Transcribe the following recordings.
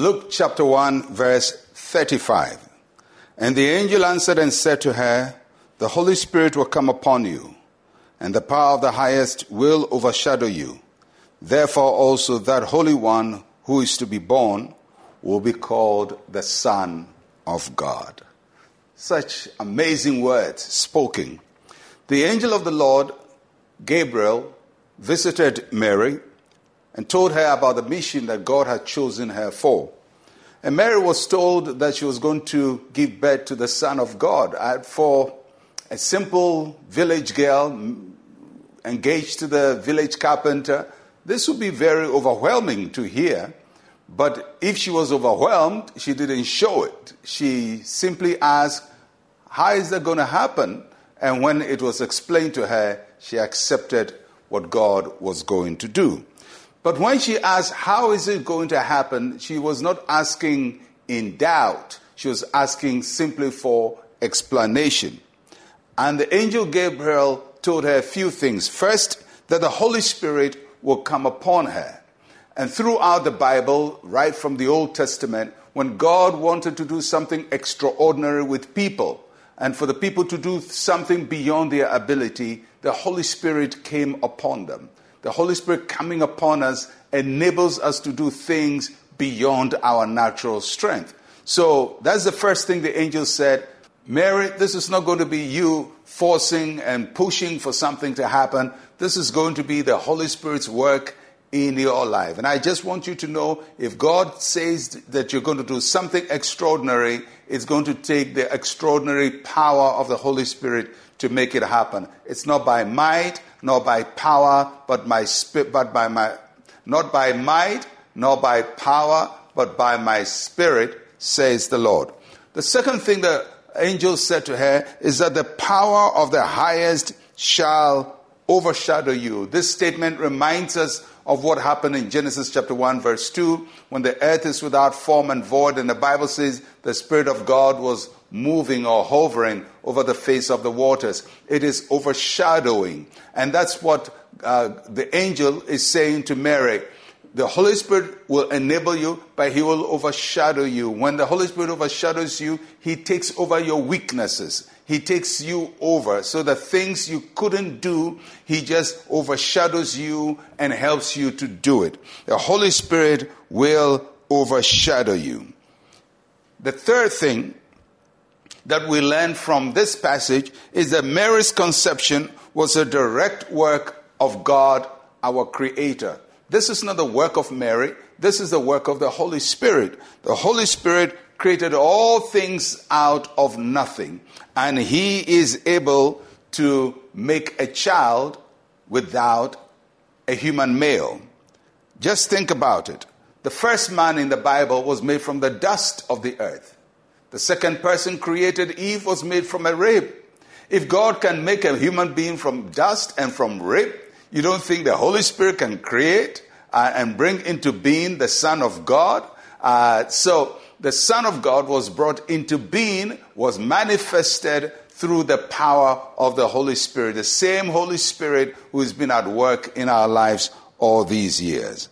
Luke chapter 1, verse 35. And the angel answered and said to her, The Holy Spirit will come upon you, and the power of the highest will overshadow you. Therefore, also that Holy One who is to be born will be called the Son of God. Such amazing words spoken. The angel of the Lord, Gabriel, visited Mary and told her about the mission that God had chosen her for. And Mary was told that she was going to give birth to the Son of God. Uh, for a simple village girl engaged to the village carpenter, this would be very overwhelming to hear. But if she was overwhelmed, she didn't show it. She simply asked, How is that going to happen? And when it was explained to her, she accepted what God was going to do. But when she asked, How is it going to happen? she was not asking in doubt. She was asking simply for explanation. And the angel Gabriel told her a few things. First, that the Holy Spirit will come upon her. And throughout the Bible, right from the Old Testament, when God wanted to do something extraordinary with people, and for the people to do something beyond their ability, the Holy Spirit came upon them the Holy Spirit coming upon us enables us to do things beyond our natural strength. So that's the first thing the angel said. Mary, this is not going to be you forcing and pushing for something to happen. This is going to be the Holy Spirit's work in your life. And I just want you to know if God says that you're going to do something extraordinary, it's going to take the extraordinary power of the Holy Spirit to make it happen. It's not by might, nor by power, but my spirit, but by my, not by might, nor by power, but by my spirit, says the Lord. The second thing the angel said to her is that the power of the highest shall overshadow you. This statement reminds us of what happened in Genesis chapter 1, verse 2, when the earth is without form and void, and the Bible says the Spirit of God was moving or hovering over the face of the waters. It is overshadowing. And that's what uh, the angel is saying to Mary. The Holy Spirit will enable you, but He will overshadow you. When the Holy Spirit overshadows you, He takes over your weaknesses. He takes you over. So the things you couldn't do, He just overshadows you and helps you to do it. The Holy Spirit will overshadow you. The third thing that we learn from this passage is that Mary's conception was a direct work of God, our Creator. This is not the work of Mary, this is the work of the Holy Spirit. The Holy Spirit created all things out of nothing, and He is able to make a child without a human male. Just think about it. The first man in the Bible was made from the dust of the earth. The second person created Eve was made from a rib. If God can make a human being from dust and from rib, you don't think the Holy Spirit can create uh, and bring into being the Son of God? Uh, so the Son of God was brought into being, was manifested through the power of the Holy Spirit, the same Holy Spirit who has been at work in our lives all these years.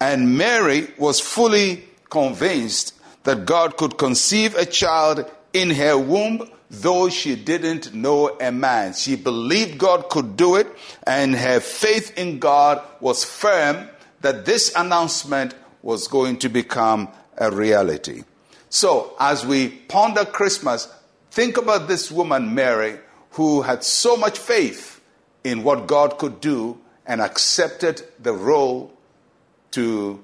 And Mary was fully convinced that God could conceive a child in her womb, though she didn't know a man. She believed God could do it, and her faith in God was firm that this announcement was going to become a reality. So, as we ponder Christmas, think about this woman, Mary, who had so much faith in what God could do and accepted the role to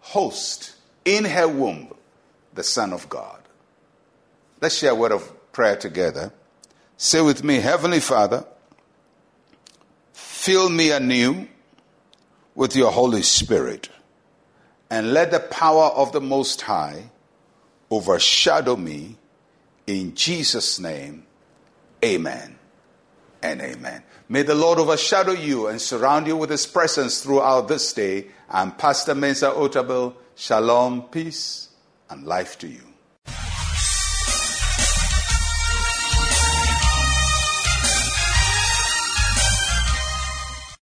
host in her womb the Son of God. Let's share a word of prayer together. Say with me, Heavenly Father, fill me anew with your Holy Spirit and let the power of the Most High overshadow me in Jesus' name. Amen and amen. May the Lord overshadow you and surround you with his presence throughout this day. I'm Pastor Mensa Otabil. Shalom, peace, and life to you.